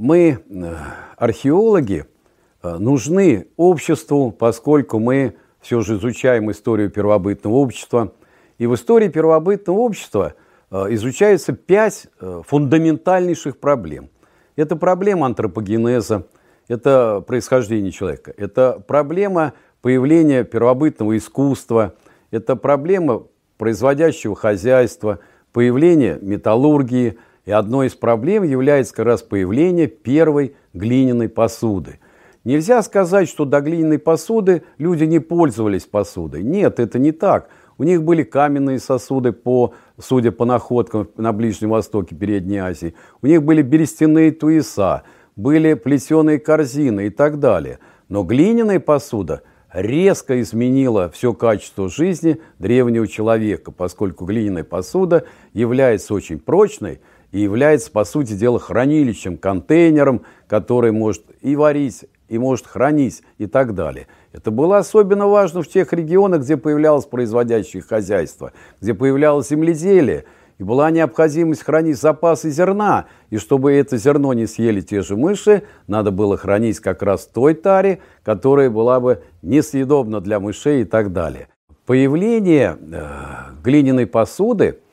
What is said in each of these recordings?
мы, э, археологи, э, нужны обществу, поскольку мы все же изучаем историю первобытного общества. И в истории первобытного общества э, изучается пять фундаментальнейших проблем. Это проблема антропогенеза, это происхождение человека, это проблема появления первобытного искусства, это проблема производящего хозяйства, появление металлургии – и одной из проблем является как раз появление первой глиняной посуды. Нельзя сказать, что до глиняной посуды люди не пользовались посудой. Нет, это не так. У них были каменные сосуды, по, судя по находкам на Ближнем Востоке, Передней Азии. У них были берестяные туеса, были плетеные корзины и так далее. Но глиняная посуда резко изменила все качество жизни древнего человека, поскольку глиняная посуда является очень прочной, и является, по сути дела, хранилищем, контейнером, который может и варить, и может хранить, и так далее. Это было особенно важно в тех регионах, где появлялось производящее хозяйство, где появлялось земледелие, и была необходимость хранить запасы зерна. И чтобы это зерно не съели те же мыши, надо было хранить как раз той таре, которая была бы несъедобна для мышей и так далее. Появление э, глиняной посуды –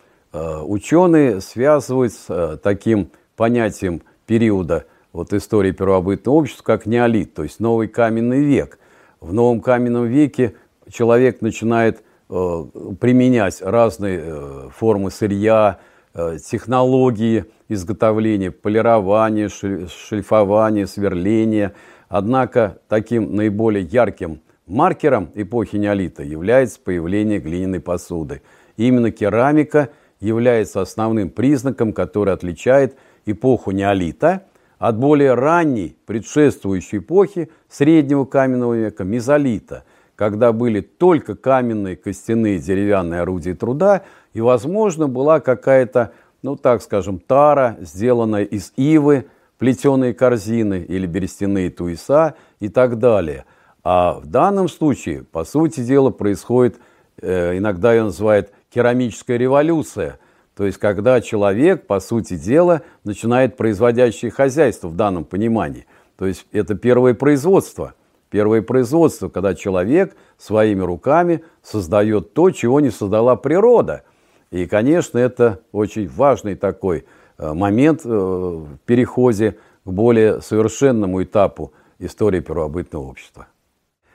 ученые связывают с э, таким понятием периода вот истории первобытного общества, как неолит, то есть новый каменный век. В новом каменном веке человек начинает э, применять разные формы сырья, технологии изготовления, полирования, шлифования, сверления. Однако таким наиболее ярким маркером эпохи неолита является появление глиняной посуды. Именно керамика – является основным признаком, который отличает эпоху неолита от более ранней предшествующей эпохи среднего каменного века мезолита, когда были только каменные, костяные, деревянные орудия труда, и, возможно, была какая-то, ну так скажем, тара, сделанная из ивы, плетеные корзины или берестяные туеса и так далее. А в данном случае, по сути дела, происходит, э, иногда ее называют керамическая революция, то есть когда человек, по сути дела, начинает производящее хозяйство в данном понимании. То есть это первое производство. Первое производство, когда человек своими руками создает то, чего не создала природа. И, конечно, это очень важный такой э, момент э, в переходе к более совершенному этапу истории первобытного общества.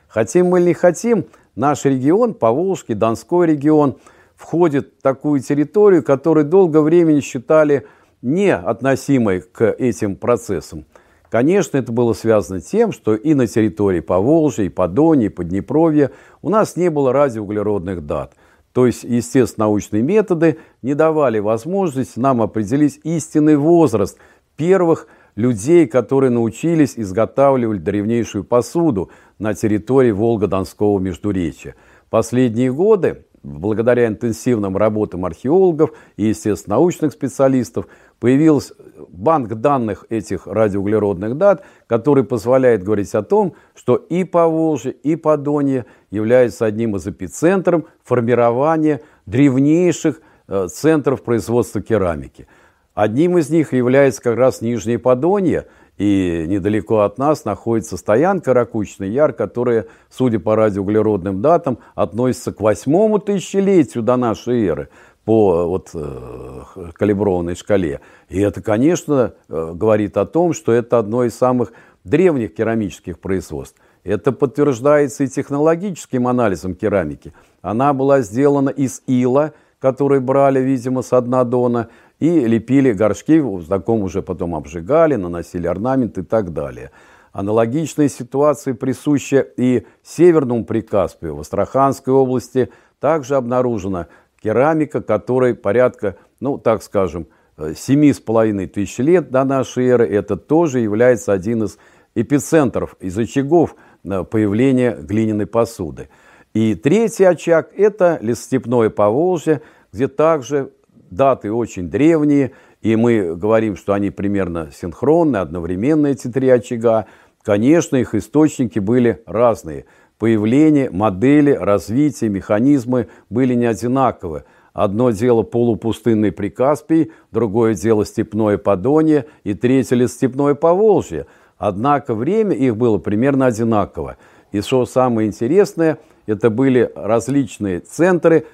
Хотим мы или не хотим, наш регион, Поволжский, Донской регион – входит в такую территорию, которую долгое время считали не относимой к этим процессам. Конечно, это было связано тем, что и на территории Поволжья, и Подонья, и Поднепровья у нас не было радиоуглеродных дат. То есть, естественно, научные методы не давали возможности нам определить истинный возраст первых людей, которые научились изготавливать древнейшую посуду на территории Волго-Донского междуречия. Последние годы благодаря интенсивным работам археологов и, естественно, научных специалистов, появился банк данных этих радиоуглеродных дат, который позволяет говорить о том, что и Поволжье, и Подонье являются одним из эпицентров формирования древнейших э, центров производства керамики. Одним из них является как раз Нижнее Подонье – и недалеко от нас находится стоянка Ракучный Яр, которая, судя по радиоуглеродным датам, относится к восьмому тысячелетию до нашей эры по вот, э, калиброванной шкале. И это, конечно, э, говорит о том, что это одно из самых древних керамических производств. Это подтверждается и технологическим анализом керамики. Она была сделана из ила, который брали, видимо, с дна дона, и лепили горшки, в таком уже потом обжигали, наносили орнамент и так далее. Аналогичная ситуация присуща и Северному Прикаспию. В Астраханской области также обнаружена керамика, которой порядка, ну так скажем, семи с половиной тысяч лет до нашей эры. Это тоже является один из эпицентров, из очагов э, появления глиняной посуды. И третий очаг – это лесостепное Поволжье, где также даты очень древние, и мы говорим, что они примерно синхронны, одновременно эти три очага. Конечно, их источники были разные. Появление, модели, развитие, механизмы были не одинаковы. Одно дело полупустынный Прикаспий, другое дело степное Подонье и третье ли степное Поволжье. Однако время их было примерно одинаково. И что самое интересное, это были различные центры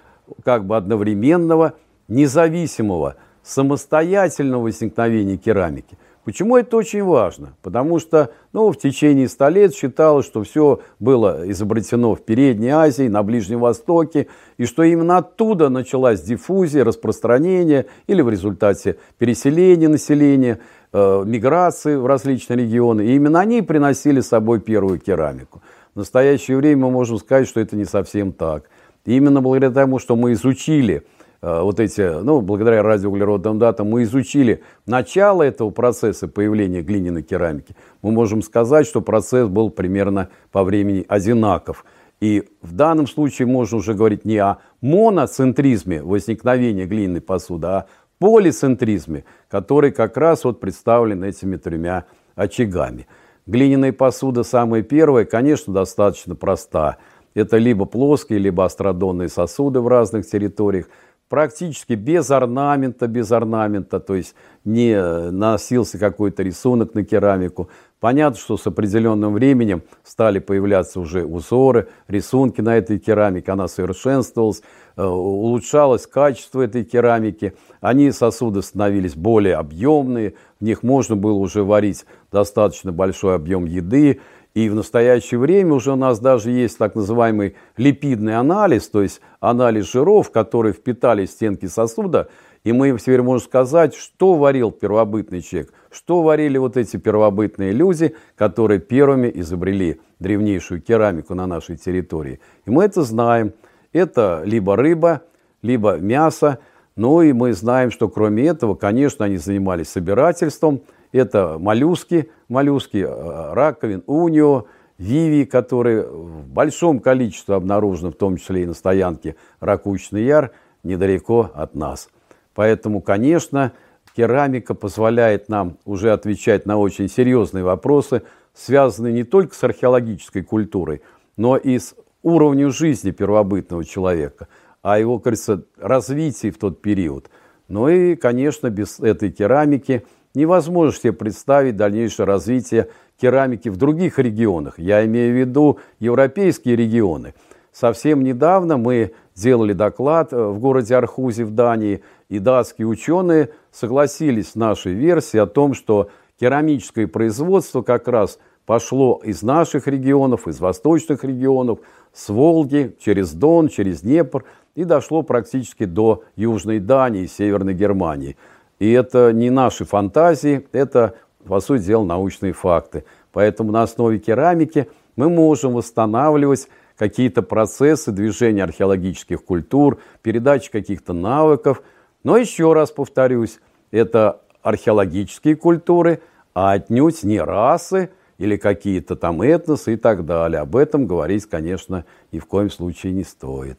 как бы одновременного, независимого, самостоятельного возникновения керамики – Почему это очень важно? Потому что ну, в течение ста лет считалось, что все было изобретено в Передней Азии, на Ближнем Востоке, и что именно оттуда началась диффузия, распространение или в результате переселения населения, э, миграции в различные регионы. И именно они приносили с собой первую керамику. В настоящее время мы можем сказать, что это не совсем так. И именно благодаря тому, что мы изучили – вот эти, ну, благодаря радиоуглеродным датам мы изучили начало этого процесса появления глиняной керамики, мы можем сказать, что процесс был примерно по времени одинаков. И в данном случае можно уже говорить не о моноцентризме возникновения глиняной посуды, а полицентризме, который как раз вот представлен этими тремя очагами. Глиняная посуда самая первая, конечно, достаточно проста. Это либо плоские, либо астродонные сосуды в разных территориях – практически без орнамента, без орнамента, то есть не носился какой-то рисунок на керамику. Понятно, что с определенным временем стали появляться уже узоры, рисунки на этой керамике, она совершенствовалась, э, улучшалось качество этой керамики, они сосуды становились более объемные, в них можно было уже варить достаточно большой объем еды, и в настоящее время уже у нас даже есть так называемый липидный анализ, то есть анализ жиров, которые впитали стенки сосуда. И мы теперь можем сказать, что варил первобытный человек, что варили вот эти первобытные люди, которые первыми изобрели древнейшую керамику на нашей территории. И мы это знаем. Это либо рыба, либо мясо. Ну и мы знаем, что кроме этого, конечно, они занимались собирательством – это моллюски, моллюски э, раковин, унио, виви, которые в большом количестве обнаружены, в том числе и на стоянке Ракучный Яр, недалеко от нас. Поэтому, конечно, керамика позволяет нам уже отвечать на очень серьезные вопросы, связанные не только с археологической культурой, но и с уровнем жизни первобытного человека, а его, кажется, развитии в тот период. Ну и, конечно, без этой керамики – невозможно себе представить дальнейшее развитие керамики в других регионах. Я имею в виду европейские регионы. Совсем недавно мы делали доклад э, в городе Архузе в Дании, и датские ученые согласились с нашей версией о том, что керамическое производство как раз пошло из наших регионов, из восточных регионов, с Волги, через Дон, через Днепр и дошло практически до Южной Дании, Северной Германии. И это не наши фантазии, это, по сути дела, научные факты. Поэтому на основе керамики мы можем восстанавливать какие-то процессы движения археологических культур, передачи каких-то навыков. Но еще раз повторюсь, это археологические культуры, а отнюдь не расы или какие-то там этносы и так далее. Об этом говорить, конечно, ни в коем случае не стоит.